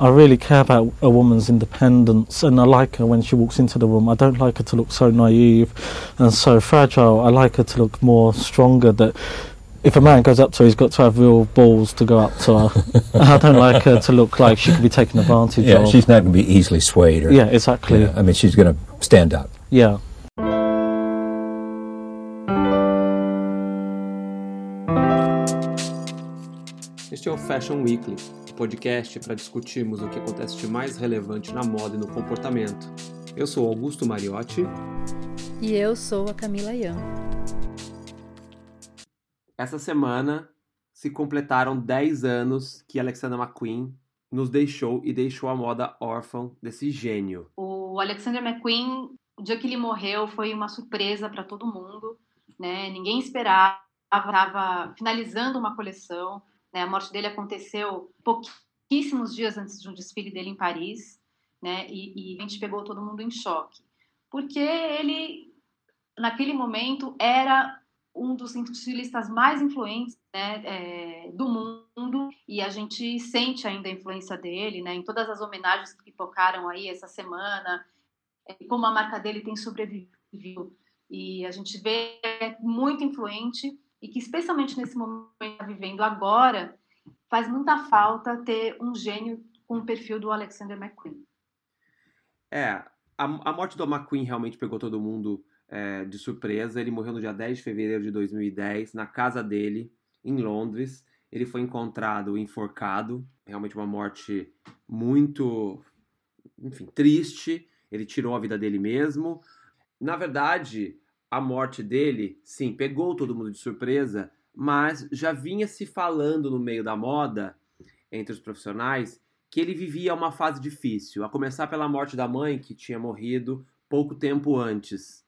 I really care about a woman's independence and I like her when she walks into the room. I don't like her to look so naive and so fragile. I like her to look more stronger that if a man goes up to her, he's got to have real balls to go up to her. I don't like her to look like she could be taken advantage Yeah, of. she's not going to be easily swayed. Or, yeah, exactly. Yeah, I mean, she's going to stand up. Yeah. Fashion Weekly, o podcast para discutirmos o que acontece de mais relevante na moda e no comportamento. Eu sou Augusto Mariotti. E eu sou a Camila Yan. Essa semana se completaram 10 anos que Alexander McQueen nos deixou e deixou a moda órfã desse gênio. O Alexander McQueen, o dia que ele morreu, foi uma surpresa para todo mundo. Né? Ninguém esperava, estava finalizando uma coleção. Né? A morte dele aconteceu pouquíssimos dias antes de um desfile dele em Paris. Né? E, e a gente pegou todo mundo em choque. Porque ele, naquele momento, era um dos estilistas mais influentes né, é, do mundo e a gente sente ainda a influência dele né, em todas as homenagens que pipocaram aí essa semana, é, como a marca dele tem sobrevivido e a gente vê é muito influente e que especialmente nesse momento que está vivendo agora faz muita falta ter um gênio com o perfil do Alexander McQueen. É, a, a morte do McQueen realmente pegou todo mundo é, de surpresa. Ele morreu no dia 10 de fevereiro de 2010, na casa dele, em Londres. Ele foi encontrado enforcado, realmente uma morte muito, enfim, triste. Ele tirou a vida dele mesmo. Na verdade, a morte dele, sim, pegou todo mundo de surpresa, mas já vinha se falando no meio da moda, entre os profissionais, que ele vivia uma fase difícil, a começar pela morte da mãe, que tinha morrido pouco tempo antes.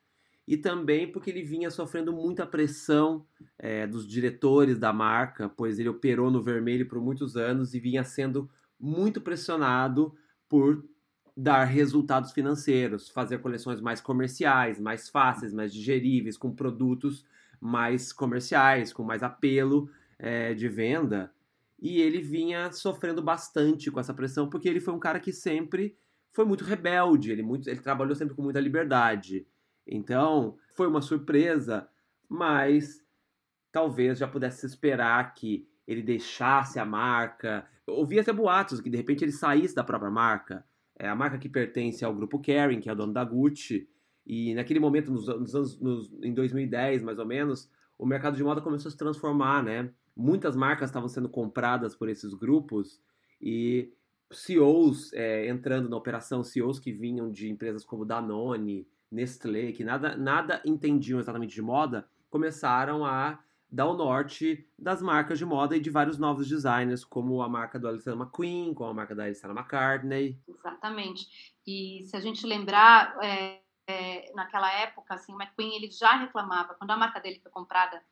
E também porque ele vinha sofrendo muita pressão é, dos diretores da marca, pois ele operou no vermelho por muitos anos e vinha sendo muito pressionado por dar resultados financeiros, fazer coleções mais comerciais, mais fáceis, mais digeríveis, com produtos mais comerciais, com mais apelo é, de venda. E ele vinha sofrendo bastante com essa pressão, porque ele foi um cara que sempre foi muito rebelde, ele, muito, ele trabalhou sempre com muita liberdade. Então, foi uma surpresa, mas talvez já pudesse esperar que ele deixasse a marca. Ouvia até boatos que de repente ele saísse da própria marca. É a marca que pertence ao grupo Kering, que é o dono da Gucci. E naquele momento, nos, nos anos, nos, em 2010 mais ou menos, o mercado de moda começou a se transformar, né? Muitas marcas estavam sendo compradas por esses grupos e CEOs é, entrando na operação, CEOs que vinham de empresas como Danone, Nestlé, que nada, nada entendiam exatamente de moda, começaram a dar o norte das marcas de moda e de vários novos designers, como a marca do Alexander McQueen, como a marca da Alexandra McCartney. Exatamente. E se a gente lembrar, é, é, naquela época, assim, o McQueen ele já reclamava, quando a marca dele foi comprada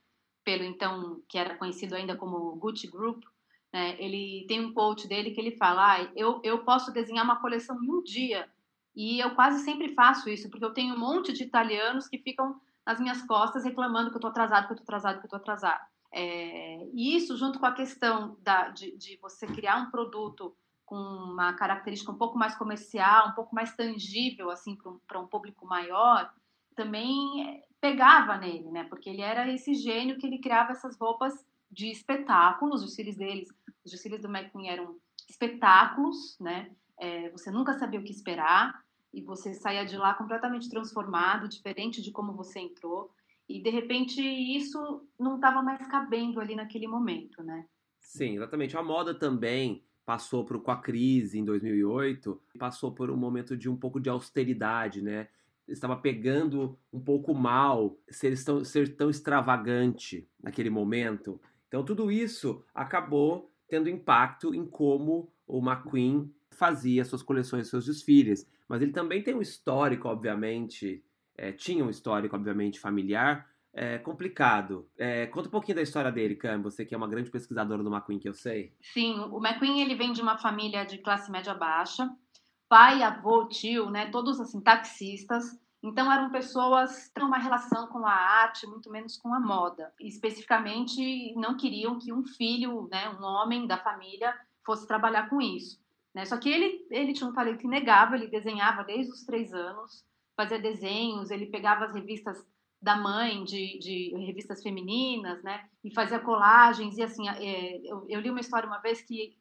pelo então, que era conhecido ainda como Gucci Group, né, ele tem um quote dele que ele fala, ah, eu, eu posso desenhar uma coleção em um dia, e eu quase sempre faço isso, porque eu tenho um monte de italianos que ficam nas minhas costas reclamando que eu estou atrasado, que eu estou atrasado, que eu estou atrasado. É, e isso, junto com a questão da, de, de, você criar um produto com uma característica um pouco mais comercial, um pouco mais tangível, assim, para um, um público maior, também pegava nele, né? Porque ele era esse gênio que ele criava essas roupas de espetáculos, os desfiles deles, os desfiles do McQueen eram espetáculos, né? É, você nunca sabia o que esperar e você saía de lá completamente transformado, diferente de como você entrou. E de repente isso não estava mais cabendo ali naquele momento, né? Sim, exatamente. A moda também passou por, com a crise em 2008, passou por um momento de um pouco de austeridade, né? Estava pegando um pouco mal ser tão, ser tão extravagante naquele momento. Então tudo isso acabou tendo impacto em como o McQueen fazia suas coleções, seus desfiles. Mas ele também tem um histórico, obviamente, é, tinha um histórico, obviamente, familiar é, complicado. É, conta um pouquinho da história dele, Cam, você que é uma grande pesquisadora do McQueen, que eu sei. Sim, o McQueen ele vem de uma família de classe média baixa, pai, avô, tio, né, todos assim taxistas. Então eram pessoas que tinham uma relação com a arte, muito menos com a moda. E, especificamente, não queriam que um filho, né, um homem da família, fosse trabalhar com isso. Né? Só que ele, ele tinha um talento inegável, ele desenhava desde os três anos, fazia desenhos, ele pegava as revistas da mãe, de, de revistas femininas, né? E fazia colagens, e assim, é, eu, eu, li uma história uma vez que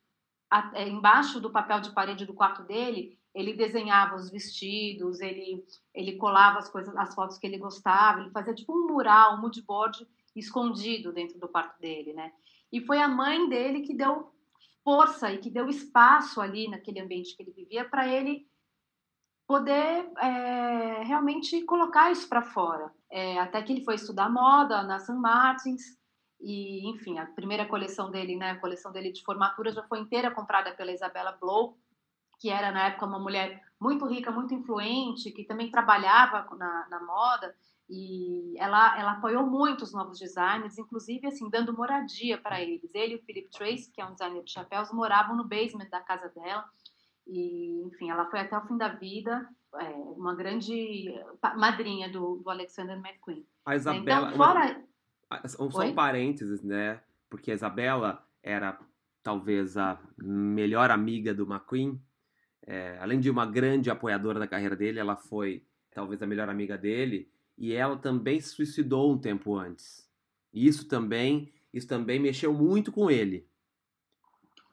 a, é, embaixo do papel de parede do quarto dele, ele desenhava os vestidos, ele, ele colava as coisas, as fotos que ele gostava, ele fazia tipo um mural, um moodboard escondido dentro do quarto dele, né? E foi a mãe dele que deu força e que deu espaço ali naquele ambiente que ele vivia para ele poder é, realmente colocar isso para fora. É, até que ele foi estudar moda na St. Martins e, enfim, a primeira coleção dele, né, a coleção dele de formatura já foi inteira comprada pela Isabella Blow, que era na época uma mulher muito rica, muito influente, que também trabalhava na, na moda e ela, ela apoiou muito os novos designers, inclusive assim dando moradia para eles. Ele e o Philip Trace, que é um designer de chapéus, moravam no basement da casa dela e, enfim, ela foi até o fim da vida é, uma grande madrinha do, do Alexander McQueen. A Isabela. Então, fora... Uma... Só um parênteses, né? Porque a Isabela era talvez a melhor amiga do McQueen. É, além de uma grande apoiadora da carreira dele, ela foi talvez a melhor amiga dele. E ela também se suicidou um tempo antes. E isso também, isso também mexeu muito com ele.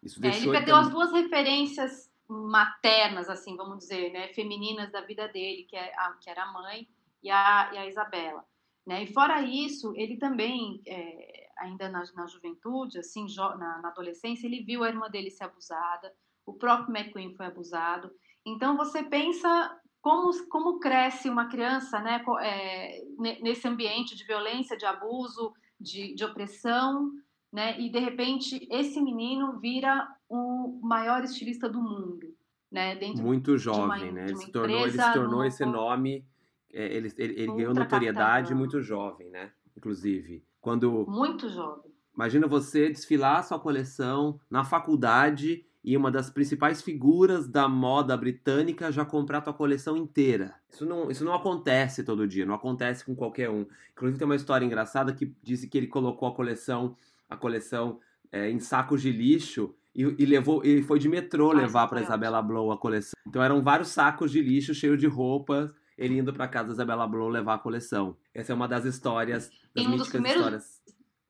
Isso é, ele perdeu as duas referências maternas, assim, vamos dizer, né, femininas da vida dele, que, é a, que era a mãe e a, e a Isabela. Né? E fora isso, ele também, é, ainda na, na, juventude, assim, na, na, adolescência, ele viu a irmã dele ser abusada, o próprio McQueen foi abusado. Então você pensa como, como cresce uma criança né, é, nesse ambiente de violência, de abuso, de, de opressão, né? E de repente esse menino vira o maior estilista do mundo, né? Dentro muito jovem, uma, né? Ele se tornou, ele se tornou esse nome, é, ele, ele, ele ganhou notoriedade muito jovem, né? Inclusive, quando muito jovem. Imagina você desfilar sua coleção na faculdade e uma das principais figuras da moda britânica já comprar tua coleção inteira. Isso não, isso não acontece todo dia, não acontece com qualquer um. Inclusive tem uma história engraçada que disse que ele colocou a coleção a coleção é, em sacos de lixo e, e levou e foi de metrô levar para Isabela Blow a coleção. Então eram vários sacos de lixo cheios de roupas, ele indo para casa da Isabela Blow levar a coleção. Essa é uma das histórias, das um míticas primeiros... histórias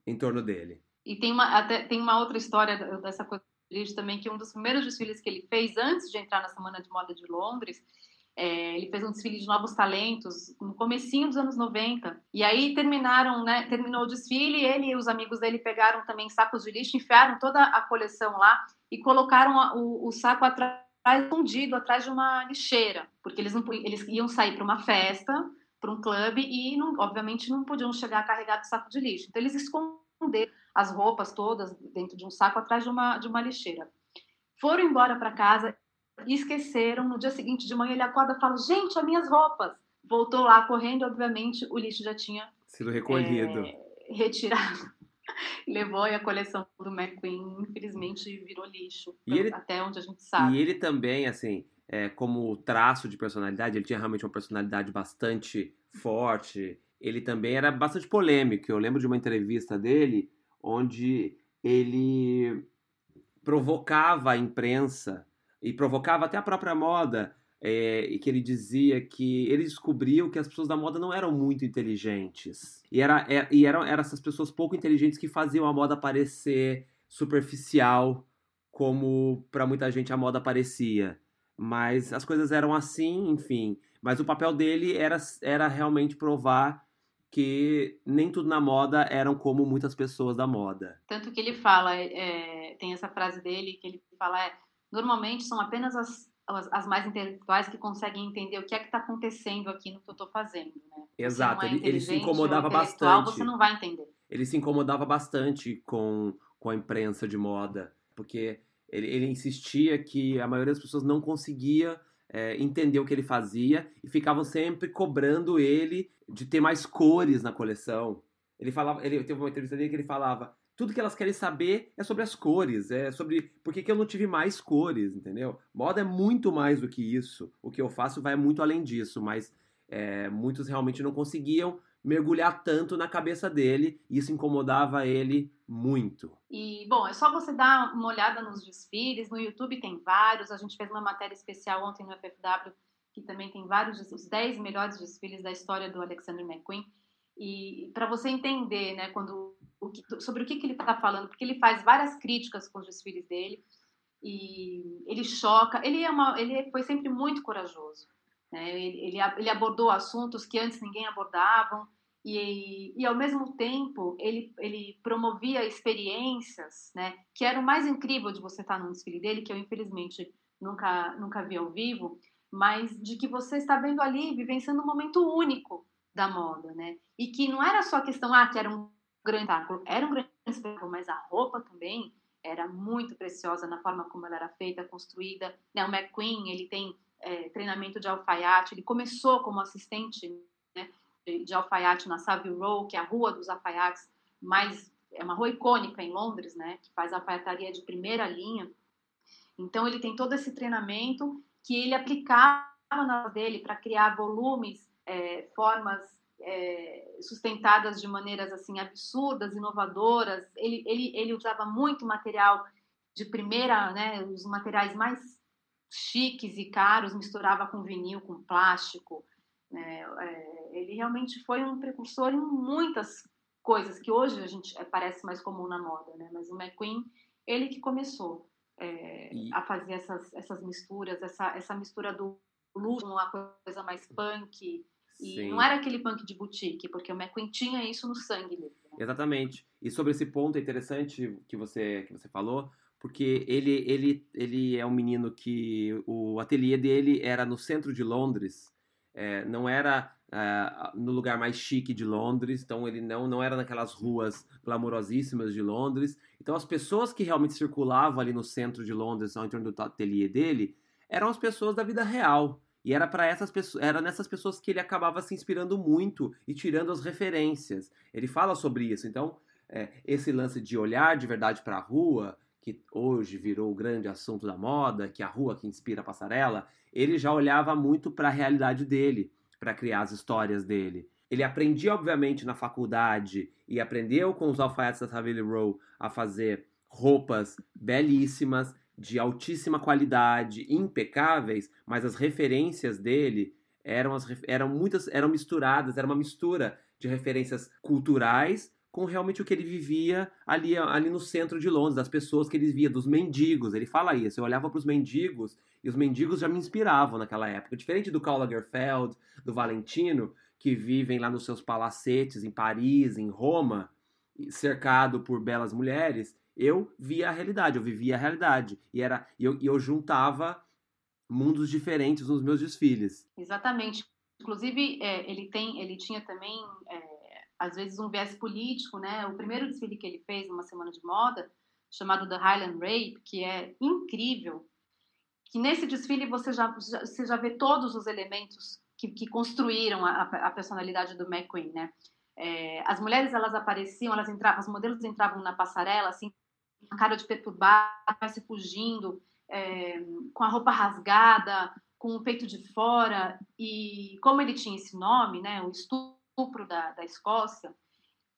em torno dele. E tem uma, até, tem uma outra história dessa coisa lixo também, que um dos primeiros desfiles que ele fez antes de entrar na Semana de Moda de Londres é, ele fez um desfile de novos talentos no comecinho dos anos 90. E aí terminaram, né? Terminou o desfile, ele e os amigos dele pegaram também sacos de lixo, enfiaram toda a coleção lá e colocaram o, o saco atrás, escondido atrás de uma lixeira, porque eles, não, eles iam sair para uma festa, para um clube e, não, obviamente, não podiam chegar carregados de saco de lixo. Então eles esconderam as roupas todas dentro de um saco atrás de uma, de uma lixeira. Foram embora para casa e esqueceram. No dia seguinte de manhã ele acorda e fala: Gente, as minhas roupas. Voltou lá correndo, obviamente o lixo já tinha sido recolhido, é, retirado. Levou e a coleção do McQueen, infelizmente, virou lixo, ele, até onde a gente sabe. E ele também, assim, é, como traço de personalidade, ele tinha realmente uma personalidade bastante forte. Ele também era bastante polêmico. Eu lembro de uma entrevista dele onde ele provocava a imprensa e provocava até a própria moda, é, que ele dizia que ele descobriu que as pessoas da moda não eram muito inteligentes. E, era, é, e eram, eram essas pessoas pouco inteligentes que faziam a moda parecer superficial, como para muita gente a moda parecia. Mas as coisas eram assim, enfim. Mas o papel dele era, era realmente provar que nem tudo na moda eram como muitas pessoas da moda. Tanto que ele fala, é, tem essa frase dele que ele fala é normalmente são apenas as, as, as, mais intelectuais que conseguem entender o que é que está acontecendo aqui no que eu estou fazendo. Né? Exato, é ele, ele se incomodava bastante. Você não vai entender. Ele se incomodava bastante com, com a imprensa de moda, porque ele, ele insistia que a maioria das pessoas não conseguia é, entender o que ele fazia e ficavam sempre cobrando ele de ter mais cores na coleção. Ele falava, ele teve uma entrevista dele que ele falava: tudo que elas querem saber é sobre as cores, é sobre por que, que eu não tive mais cores, entendeu? Moda é muito mais do que isso. O que eu faço vai muito além disso, mas é, muitos realmente não conseguiam mergulhar tanto na cabeça dele, e isso incomodava ele muito. E, bom, é só você dar uma olhada nos desfiles, no YouTube tem vários, a gente fez uma matéria especial ontem no FFW, que também tem vários, os 10 melhores desfiles da história do Alexander McQueen, e para você entender, né, quando, o que, sobre o que, que ele está falando, porque ele faz várias críticas com os desfiles dele, e ele choca, ele, é uma, ele foi sempre muito corajoso, né? ele, ele, abordou assuntos que antes ninguém abordavam, e, e ao mesmo tempo ele, ele promovia experiências, né, que era o mais incrível de você estar num desfile dele, que eu infelizmente nunca, nunca vi ao vivo, mas de que você está vendo ali, vivenciando um momento único da moda, né? E que não era só a questão, ah, que era um grande espetáculo, era um grande espetáculo, mas a roupa também era muito preciosa na forma como ela era feita, construída. Né? O McQueen, ele tem é, treinamento de alfaiate, ele começou como assistente né, de, de alfaiate na Savile Row, que é a rua dos alfaiates, mais é uma rua icônica em Londres, né, que faz alfaiataria de primeira linha. Então ele tem todo esse treinamento que ele aplicava na dele para criar volumes, é, formas é, sustentadas de maneiras assim absurdas, inovadoras. Ele, ele, ele usava muito material de primeira, né, os materiais mais chiques e caros, misturava com vinil, com plástico. Né, é, ele realmente foi um precursor em muitas coisas que hoje a gente é, parece mais comum na moda, né? Mas o McQueen, ele que começou é, e... a fazer essas, essas misturas, essa, essa mistura do luxo, uma coisa mais punk. E Sim. não era aquele punk de boutique, porque o McQueen tinha isso no sangue dele. Né? Exatamente. E sobre esse ponto é interessante que você, que você falou, porque ele, ele, ele é um menino que o ateliê dele era no centro de Londres, é, não era é, no lugar mais chique de Londres, então ele não, não era naquelas ruas glamurosíssimas de Londres. Então as pessoas que realmente circulavam ali no centro de Londres, ao entorno do ateliê dele, eram as pessoas da vida real. E era para essas pessoas, era nessas pessoas que ele acabava se inspirando muito e tirando as referências. Ele fala sobre isso. Então, é, esse lance de olhar de verdade para a rua, que hoje virou o grande assunto da moda, que é a rua que inspira a passarela, ele já olhava muito para a realidade dele, para criar as histórias dele. Ele aprendia, obviamente, na faculdade e aprendeu com os alfaiates da Savile Row a fazer roupas belíssimas, de altíssima qualidade, impecáveis, mas as referências dele eram, as, eram muitas, eram misturadas, era uma mistura de referências culturais com realmente o que ele vivia ali, ali no centro de Londres, das pessoas que ele via, dos mendigos. Ele fala isso. Eu olhava para os mendigos e os mendigos já me inspiravam naquela época. Diferente do Karl Lagerfeld, do Valentino, que vivem lá nos seus palacetes em Paris, em Roma, cercado por belas mulheres, eu via a realidade, eu vivia a realidade. E era eu, eu juntava mundos diferentes nos meus desfiles. Exatamente. Inclusive, é, ele tem, ele tinha também, é, às vezes, um viés político, né? O primeiro desfile que ele fez numa semana de moda, chamado The Highland Rape, que é incrível, que nesse desfile você já, já você já vê todos os elementos que, que construíram a, a, personalidade do McQueen, né? É, as mulheres elas apareciam, elas entravam, os modelos entravam na passarela assim a cara de perturbada, se fugindo, é, com a roupa rasgada, com o peito de fora. E como ele tinha esse nome, né, o estupro da, da Escócia,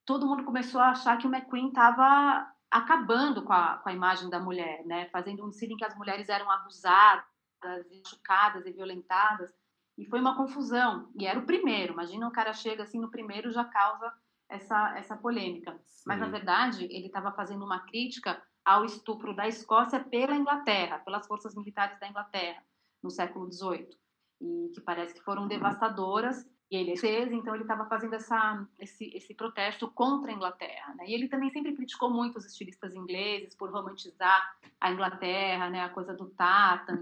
todo mundo começou a achar que o McQueen estava acabando com a, com a imagem da mulher, né, fazendo um desfile em que as mulheres eram abusadas, machucadas e violentadas. E foi uma confusão. E era o primeiro. Imagina o cara chega assim no primeiro já causa essa, essa polêmica. Sim. Mas, na verdade, ele estava fazendo uma crítica ao estupro da Escócia pela Inglaterra, pelas forças militares da Inglaterra, no século XVIII, e que parece que foram devastadoras. E ele fez, então ele estava fazendo essa, esse, esse protesto contra a Inglaterra. Né? E ele também sempre criticou muito os estilistas ingleses por romantizar a Inglaterra, né? a coisa do Tartan,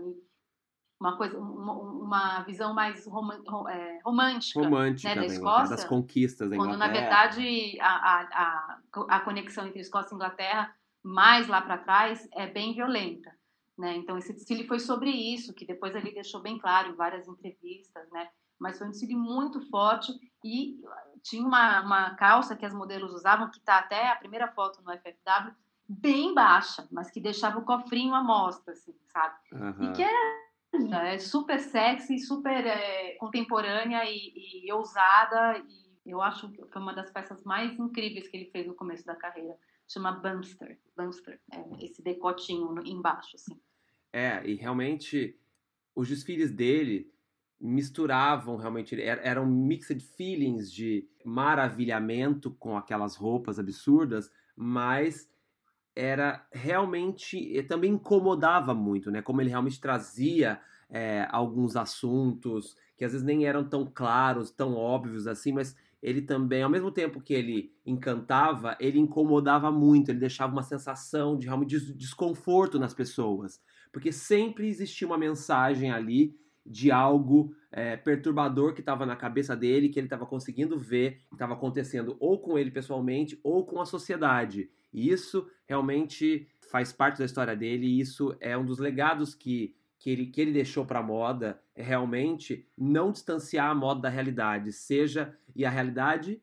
uma coisa, uma, uma visão mais rom, é, romântica, romântica né, da Escócia, das conquistas da Inglaterra. Quando na verdade a, a, a conexão entre Escócia e Inglaterra, mais lá para trás, é bem violenta. Né? Então esse desfile foi sobre isso, que depois ele deixou bem claro em várias entrevistas, né? Mas foi um desfile muito forte e tinha uma, uma calça que as modelos usavam, que está até a primeira foto no FFW, bem baixa, mas que deixava o cofrinho à mostra, assim, sabe? Uhum. E que era é super sexy, super é, contemporânea e, e, ousada e Eu acho que foi uma das peças mais incríveis que ele fez no começo da carreira. Chama Bumster. Bumster, é esse decotinho embaixo, assim. É, e realmente os desfiles dele misturavam realmente, era, um mixed feelings de maravilhamento com aquelas roupas absurdas, mas era realmente também incomodava muito, né? Como ele realmente trazia é, alguns assuntos que às vezes nem eram tão claros, tão óbvios assim, mas ele também, ao mesmo tempo que ele encantava, ele incomodava muito, ele deixava uma sensação de realmente desconforto nas pessoas, porque sempre existia uma mensagem ali de algo é, perturbador que estava na cabeça dele, que ele estava conseguindo ver, que estava acontecendo ou com ele pessoalmente ou com a sociedade. E isso realmente faz parte da história dele, e isso é um dos legados que, que, ele, que ele deixou para a moda, é realmente não distanciar a moda da realidade, seja e a realidade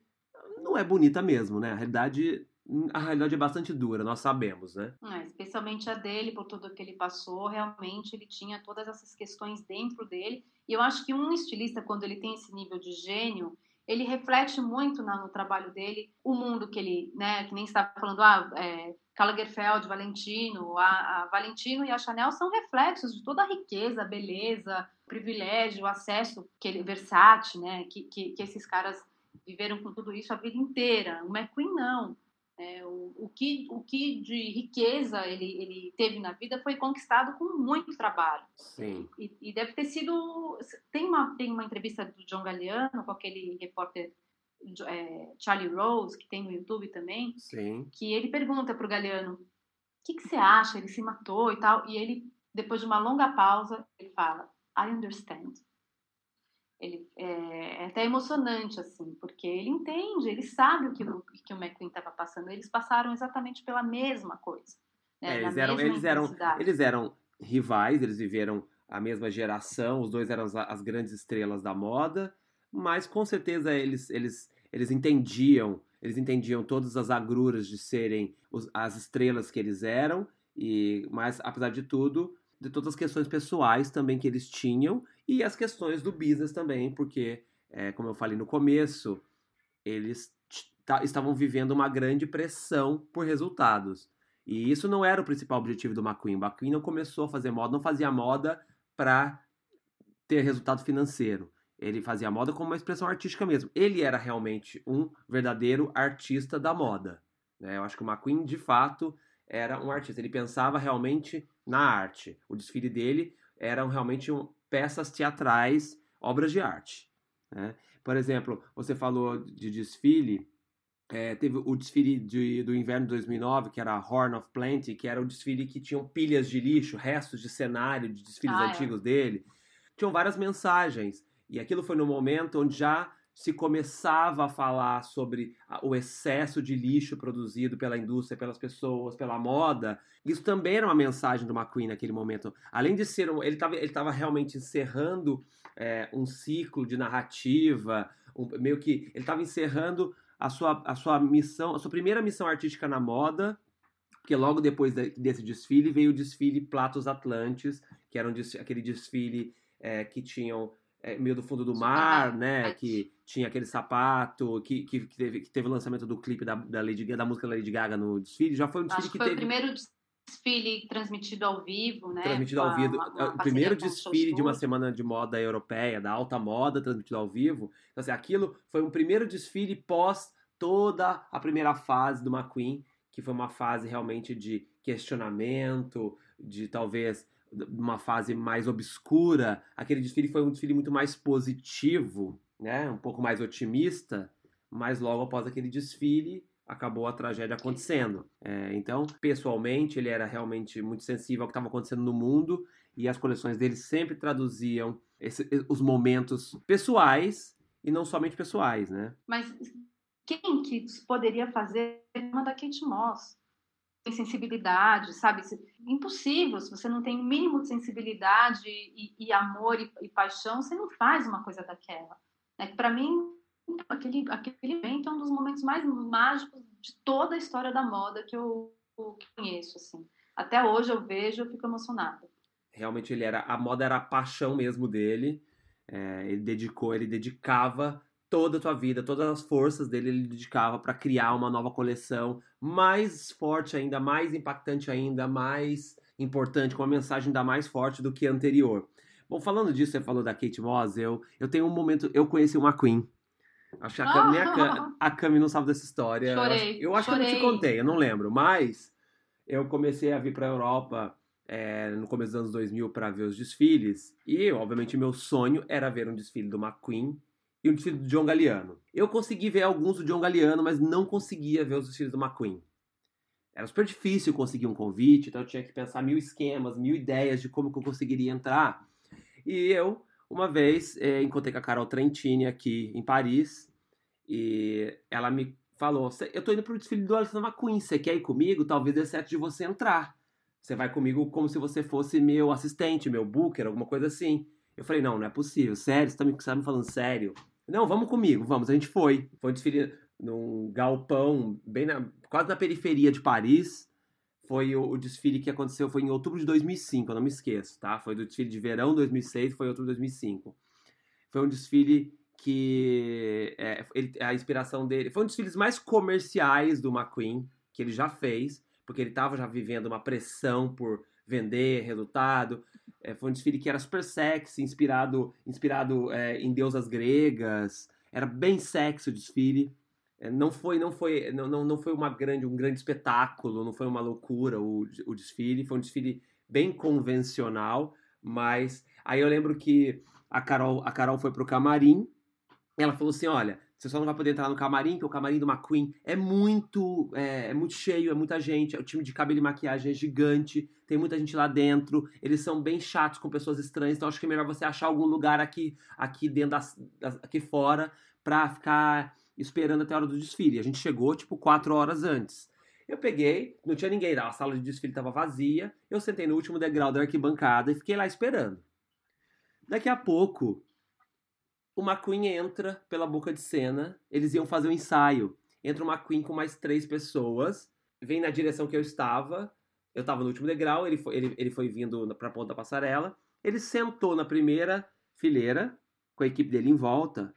não é bonita mesmo, né? A realidade a realidade é bastante dura, nós sabemos, né? É, especialmente a dele, por tudo que ele passou, realmente ele tinha todas essas questões dentro dele. E eu acho que um estilista, quando ele tem esse nível de gênio, ele reflete muito na, no trabalho dele o mundo que ele, né, que nem estava falando, ah, é, Lagerfeld, Valentino, a, a, Valentino e a Chanel são reflexos de toda a riqueza, a beleza, o privilégio, o acesso que ele, versátil, né, que, que, que esses caras viveram com tudo isso a vida inteira. O McQueen não. É, o, o, que, o que de riqueza ele, ele teve na vida foi conquistado com muito trabalho. Sim. E, e deve ter sido. Tem uma, tem uma entrevista do John Galliano com aquele repórter é, Charlie Rose, que tem no YouTube também, Sim. que ele pergunta para o Galliano: o que, que você acha? Ele se matou e tal. E ele, depois de uma longa pausa, ele fala: I understand. Ele é, é, até emocionante, assim, porque ele entende, ele sabe o que o, que o McQueen estava passando. Eles passaram exatamente pela mesma coisa. Né? É, eles, eram, eles, eram, eles eram rivais, eles viveram a mesma geração, os dois eram as, as, grandes estrelas da moda, mas com certeza eles, eles, eles entendiam, eles entendiam todas as agruras de serem os, as estrelas que eles eram, e mas apesar de tudo, de todas as questões pessoais também que eles tinham e as questões do business também, porque, é, como eu falei no começo, eles estavam vivendo uma grande pressão por resultados. E isso não era o principal objetivo do McQueen. O McQueen não começou a fazer moda, não fazia moda para ter resultado financeiro. Ele fazia moda como uma expressão artística mesmo. Ele era realmente um verdadeiro artista da moda. Né? Eu acho que o McQueen, de fato, era um artista. Ele pensava realmente na arte. O desfile dele eram realmente um, peças teatrais, obras de arte. Né? Por exemplo, você falou de desfile, é, teve o desfile de, do inverno de 2009, que era a Horn of Plenty, que era o desfile que tinham pilhas de lixo, restos de cenário de desfiles ah, é. antigos é. dele. Tinham várias mensagens. E aquilo foi no momento onde já se começava a falar sobre o excesso de lixo produzido pela indústria, pelas pessoas, pela moda. Isso também era uma mensagem do McQueen naquele momento. Além de ser ele estava ele tava realmente encerrando é, um ciclo de narrativa, um, meio que ele estava encerrando a sua, a sua missão, a sua primeira missão artística na moda, porque logo depois de, desse desfile veio o desfile Platos Atlantes, que era um, aquele desfile é, que tinham é, meio do fundo do mar, né? Que tinha aquele sapato, que, que, que, teve, que teve o lançamento do clipe da, da, Lady, da música da Lady Gaga no desfile. Já foi um desfile Acho que, foi teve. o primeiro desfile transmitido ao vivo, né? Transmitido ao vivo. Uma, uma o primeiro desfile de uma semana de moda europeia, da alta moda, transmitido ao vivo. Então, assim, aquilo foi um primeiro desfile pós toda a primeira fase do McQueen, que foi uma fase realmente de questionamento, de talvez uma fase mais obscura, aquele desfile foi um desfile muito mais positivo, né? Um pouco mais otimista, mas logo após aquele desfile acabou a tragédia acontecendo. É, então, pessoalmente, ele era realmente muito sensível ao que estava acontecendo no mundo e as coleções dele sempre traduziam esse, os momentos pessoais e não somente pessoais, né? Mas quem que poderia fazer uma da Kate Moss? Sensibilidade, sabe? Impossível, se você não tem o mínimo de sensibilidade e, e amor e, e, paixão, você não faz uma coisa daquela. Né? Para mim, aquele, aquele evento é um dos momentos mais mágicos de toda a história da moda que eu, eu conheço, assim. Até hoje eu vejo, eu fico emocionada. Realmente ele era, a moda era a paixão mesmo dele. É, ele dedicou, ele dedicava toda a tua vida, todas as forças dele ele dedicava para criar uma nova coleção mais forte ainda, mais impactante ainda, mais importante, com uma mensagem ainda mais forte do que a anterior. Bom, falando disso, você falou da Kate Moss, eu, eu tenho um momento, eu conheci uma Queen. Acho que a Cami, a Cami, a Cami não sabe dessa história. Chorei, eu acho, eu acho que eu não te contei, eu não lembro, mas eu comecei a vir para a Europa é, no começo dos anos 2000 para ver os desfiles e, obviamente, meu sonho era ver um desfile do McQueen e um desfile do John Galliano. Eu consegui ver alguns do John Galliano, mas não conseguia ver os desfiles do McQueen. Era super difícil conseguir um convite, então eu tinha que pensar mil esquemas, mil ideias de como que eu conseguiria entrar. E eu, uma vez, é, encontrei com a Carol Trentini aqui em Paris e ela me falou: Eu tô indo pro desfile do Alexander McQueen, você quer ir comigo? Talvez dê certo de você entrar. Você vai comigo como se você fosse meu assistente, meu booker, alguma coisa assim. Eu falei: Não, não é possível, sério, você tá me, você tá me falando sério? Não, vamos comigo, vamos. A gente foi. Foi um desfile num galpão, bem na, quase na periferia de Paris. Foi o, o, desfile que aconteceu, foi em outubro de 2005, eu não me esqueço, tá? Foi do desfile de verão 2006, foi outubro de 2005. Foi um desfile que é, ele, a inspiração dele foi um dos desfiles mais comerciais do McQueen que ele já fez, porque ele estava já vivendo uma pressão por vender, resultado. É, foi um desfile que era super sexy, inspirado, inspirado é, em deusas gregas. Era bem sexy o desfile. É, não foi, não foi, não, não, não foi uma grande, um grande espetáculo, não foi uma loucura o, o desfile. Foi um desfile bem convencional, mas aí eu lembro que a Carol, a Carol foi pro camarim. Ela falou assim, olha, você só não vai poder entrar no camarim, porque o camarim do McQueen é muito, é, é, muito cheio, é muita gente. O time de cabelo e maquiagem é gigante, tem muita gente lá dentro. Eles são bem chatos com pessoas estranhas, então acho que é melhor você achar algum lugar aqui, aqui dentro das, das, aqui fora, pra ficar esperando até a hora do desfile. A gente chegou tipo quatro horas antes. Eu peguei, não tinha ninguém, a sala de desfile estava vazia. Eu sentei no último degrau da arquibancada e fiquei lá esperando. Daqui a pouco, o McQueen entra pela boca de cena, eles iam fazer um ensaio. Entra o McQueen com mais três pessoas, vem na direção que eu estava, eu estava no último degrau, ele foi, ele, ele foi vindo para a ponta da passarela, ele sentou na primeira fileira, com a equipe dele em volta,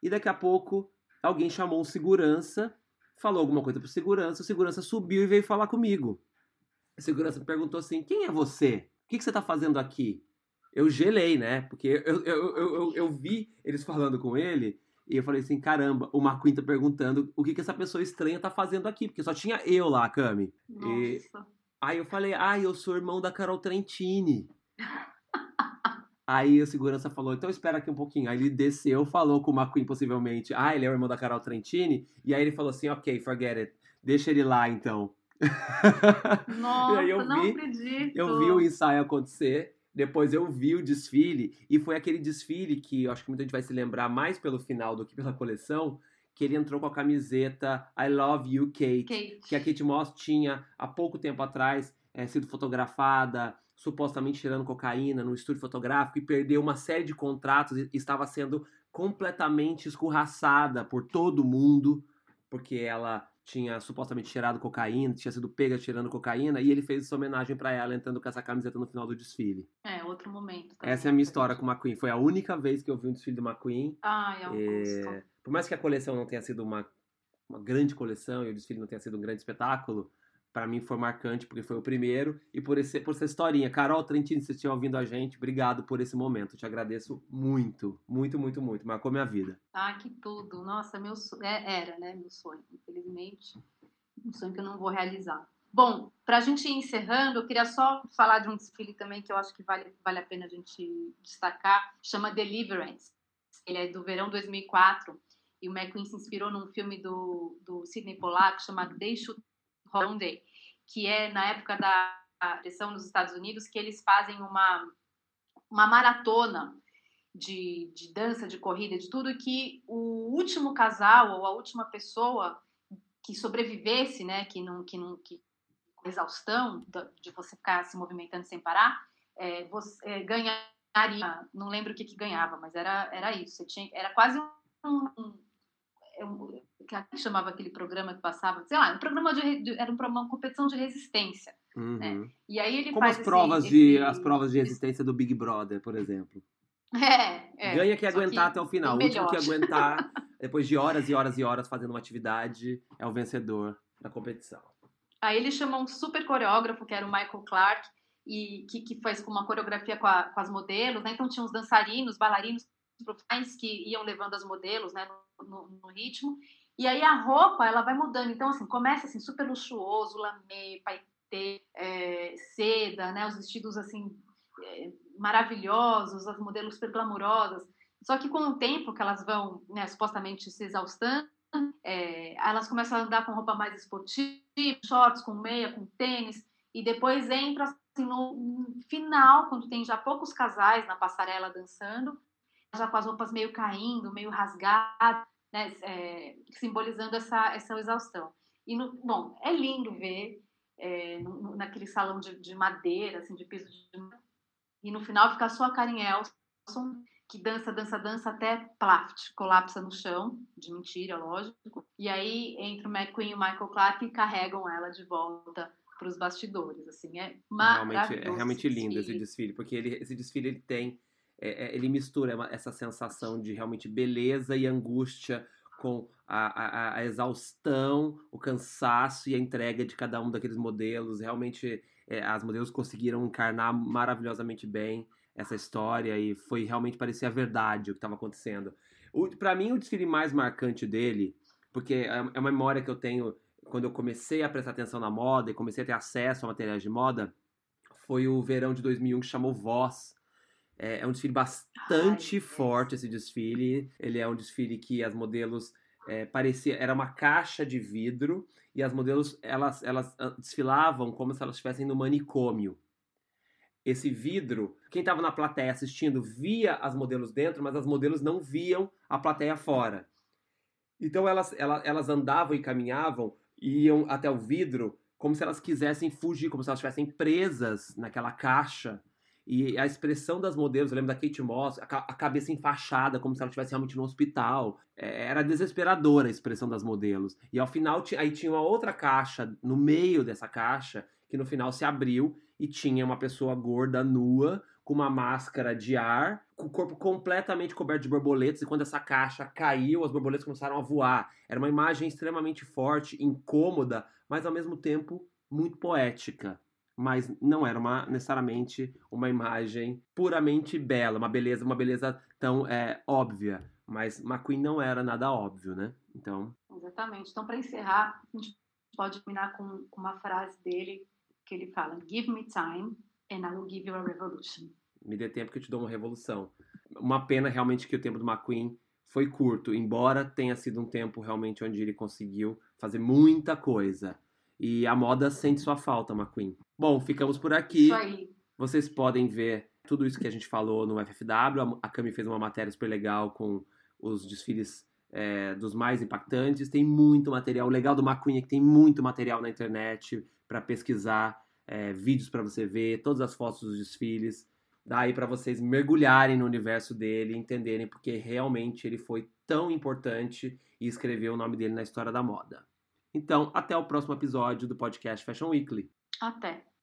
e daqui a pouco alguém chamou um segurança, falou alguma coisa pro segurança, o segurança subiu e veio falar comigo. A segurança perguntou assim, quem é você? O que, que você está fazendo aqui? Eu gelei, né? Porque eu, eu, eu, eu, vi eles falando com ele e eu falei assim, caramba, o McQueen tá perguntando o que, que essa pessoa estranha tá fazendo aqui, porque só tinha eu lá, Cami. Nossa. E aí eu falei, ah, eu sou irmão da Carol Trentini. aí o segurança falou, então espera aqui um pouquinho. Aí ele desceu, falou com o McQueen possivelmente, ah, ele é o irmão da Carol Trentini. E aí ele falou assim, ok, forget it, deixa ele lá então. Nossa, eu não vi, acredito. Eu vi o ensaio acontecer. Depois eu vi o desfile, e foi aquele desfile que eu acho que muita gente vai se lembrar mais pelo final do que pela coleção, que ele entrou com a camiseta I Love You, Kate, Kate. que a Kate Moss tinha há pouco tempo atrás é, sido fotografada, supostamente tirando cocaína no estúdio fotográfico, e perdeu uma série de contratos e estava sendo completamente escorraçada por todo mundo, porque ela tinha supostamente tirado cocaína, tinha sido pega tirando cocaína, e ele fez essa homenagem para ela entrando com essa camiseta no final do desfile. É, outro momento. Também. Essa é a minha história com o McQueen. Foi a única vez que eu vi um desfile do McQueen. Ai, Augusto. É... Por mais que a coleção não tenha sido uma, uma grande coleção e o desfile não tenha sido um grande espetáculo, para mim foi marcante porque foi o primeiro e por, esse, por essa historinha. Carol Trentini, se você estiver ouvindo a gente, obrigado por esse momento. te agradeço muito, muito, muito, muito. Marcou minha vida. Ah, que tudo. Nossa, meu sonho. É, era, né? Meu sonho. Infelizmente, um sonho que eu não vou realizar. Bom, para a gente ir encerrando, eu queria só falar de um desfile também que eu acho que vale, vale a pena a gente destacar. Chama Deliverance. Ele é do verão 2004 e o McQueen se inspirou num filme do, do Sidney Pollack chamado Deixa Day, que é na época da eleição nos Estados Unidos, que eles fazem uma, uma maratona de, de dança, de corrida, de tudo, que o último casal ou a última pessoa que sobrevivesse, né, que não, que não, que exaustão de você ficar se movimentando sem parar, é, você é, ganharia, não lembro o que, que ganhava, mas era, era isso, você tinha, era quase um, um que chamava aquele programa que passava, sei lá, um programa de, era uma competição de resistência. Uhum. Né? E aí ele Como faz as provas esse, de esse, as provas de resistência do Big Brother, por exemplo. É, é. Ganha que aguentar até o final. O último que aguentar, depois de horas e horas e horas fazendo uma atividade, é o vencedor da competição. Aí ele chamou um super coreógrafo, que era o Michael Clark, e que, que fez uma coreografia com, a- com as modelos, né? Então tinha uns dançarinos, bailarinos profissionais que iam levando as modelos, né, no, no- no ritmo. E aí a roupa, ela vai mudando. Então, assim, começa assim, super luxuoso, lamê, paetê, é, seda, né? Os vestidos, assim, é, maravilhosos, as modelos super glamourosas. Só que com o tempo que elas vão, né, supostamente se exaustando, é, elas começam a andar com roupa mais esportiva, shorts, com meia, com tênis, e depois entra assim, no final, quando tem já poucos casais na passarela dançando, já com as roupas meio caindo, meio rasgadas, né, é, simbolizando essa, essa exaustão. E, no, bom, é lindo ver é, no- naquele salão de, de madeira, assim, de piso de e no final fica só a Karen Elson, que dança, dança, dança até plaft, colapsa no chão, de mentira, lógico. E aí entra o McQueen e o Michael Clark e carregam ela de volta para os bastidores, assim, é Realmente, maravilhoso. é realmente lindo esse desfile, porque ele, esse desfile ele tem, é, é, ele mistura essa sensação de realmente beleza e angústia com a, a- a exaustão, o cansaço e a entrega de cada um daqueles modelos. Realmente, é, as modelos conseguiram encarnar maravilhosamente bem essa história e foi realmente parecer a verdade o que estava acontecendo. Para mim, o desfile mais marcante dele, porque é é uma memória que eu tenho quando eu comecei a prestar atenção na moda e comecei a ter acesso a materiais de moda, foi o verão de 2001 que chamou Voz. É, é um desfile bastante Ai, forte esse desfile. Ele é um desfile que as modelos é, parecia era uma caixa de vidro e as modelos elas elas ah, desfilavam como se elas estivessem no manicômio. Esse vidro, quem estava na plateia assistindo via as modelos dentro, mas as modelos não viam a plateia fora. Então elas, elas, elas andavam e caminhavam e iam até o vidro como se elas quisessem fugir, como se elas estivessem presas naquela caixa. E a expressão das modelos, eu lembro da Kate Moss, a, a cabeça enfaixada, como se ela estivesse realmente no hospital. É, era desesperadora a expressão das modelos. E ao final, aí tinha uma outra caixa no meio dessa caixa, que no final se abriu e tinha uma pessoa gorda, nua, com uma máscara de ar, com o corpo completamente coberto de borboletas, e quando essa caixa caiu, as borboletas começaram a voar. Era uma imagem extremamente forte, incômoda, mas ao mesmo tempo muito poética. Mas não era uma, necessariamente uma imagem puramente bela, uma beleza, uma beleza tão é, óbvia. Mas McQueen não era nada óbvio, né? Então, Exatamente. Então, para encerrar, a gente pode terminar com uma frase dele que ele fala: Give me time and I will give you a revolution. me dê tempo que eu te dou uma revolução. Uma pena realmente que o tempo do McQueen foi curto, embora tenha sido um tempo realmente onde ele conseguiu fazer muita coisa. E a moda sente sua falta, McQueen. Bom, ficamos por aqui. Isso aí. Vocês podem ver tudo isso que a gente falou no FFW. A Cami fez uma matéria super legal com os desfiles é, dos mais impactantes. Tem muito material. O legal do McQueen é que tem muito material na internet para pesquisar, é, vídeos para você ver, todas as fotos dos desfiles. Daí para vocês mergulharem no universo dele, entenderem porque realmente ele foi tão importante e escreveu o nome dele na história da moda. Então, até o próximo episódio do podcast Fashion Weekly. Até.